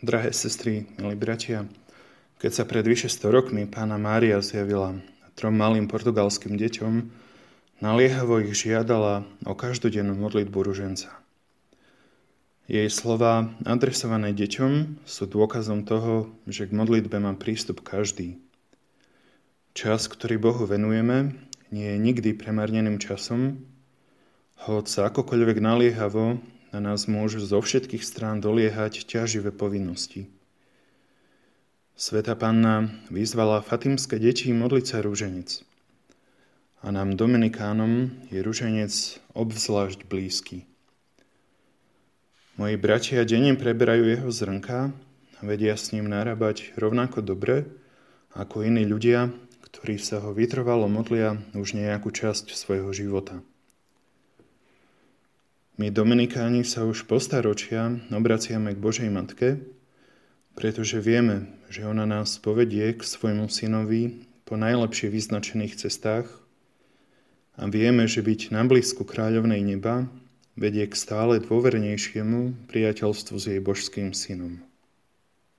Drahé sestry, milí bratia, keď sa pred vyše 100 rokmi pána Mária zjavila trom malým portugalským deťom, naliehavo ich žiadala o každodennú modlitbu ruženca. Jej slova, adresované deťom, sú dôkazom toho, že k modlitbe má prístup každý. Čas, ktorý Bohu venujeme, nie je nikdy premarneným časom, hoď sa akokoľvek naliehavo na nás môžu zo všetkých strán doliehať ťaživé povinnosti. Sveta Panna vyzvala fatimské deti modliť sa rúženec. A nám Dominikánom je rúženec obzvlášť blízky. Moji bratia denne preberajú jeho zrnka a vedia s ním narábať rovnako dobre ako iní ľudia, ktorí sa ho vytrvalo modlia už nejakú časť svojho života. My Dominikáni sa už po staročia obraciame k Božej Matke, pretože vieme, že ona nás povedie k svojmu synovi po najlepšie vyznačených cestách a vieme, že byť na blízku kráľovnej neba vedie k stále dôvernejšiemu priateľstvu s jej božským synom.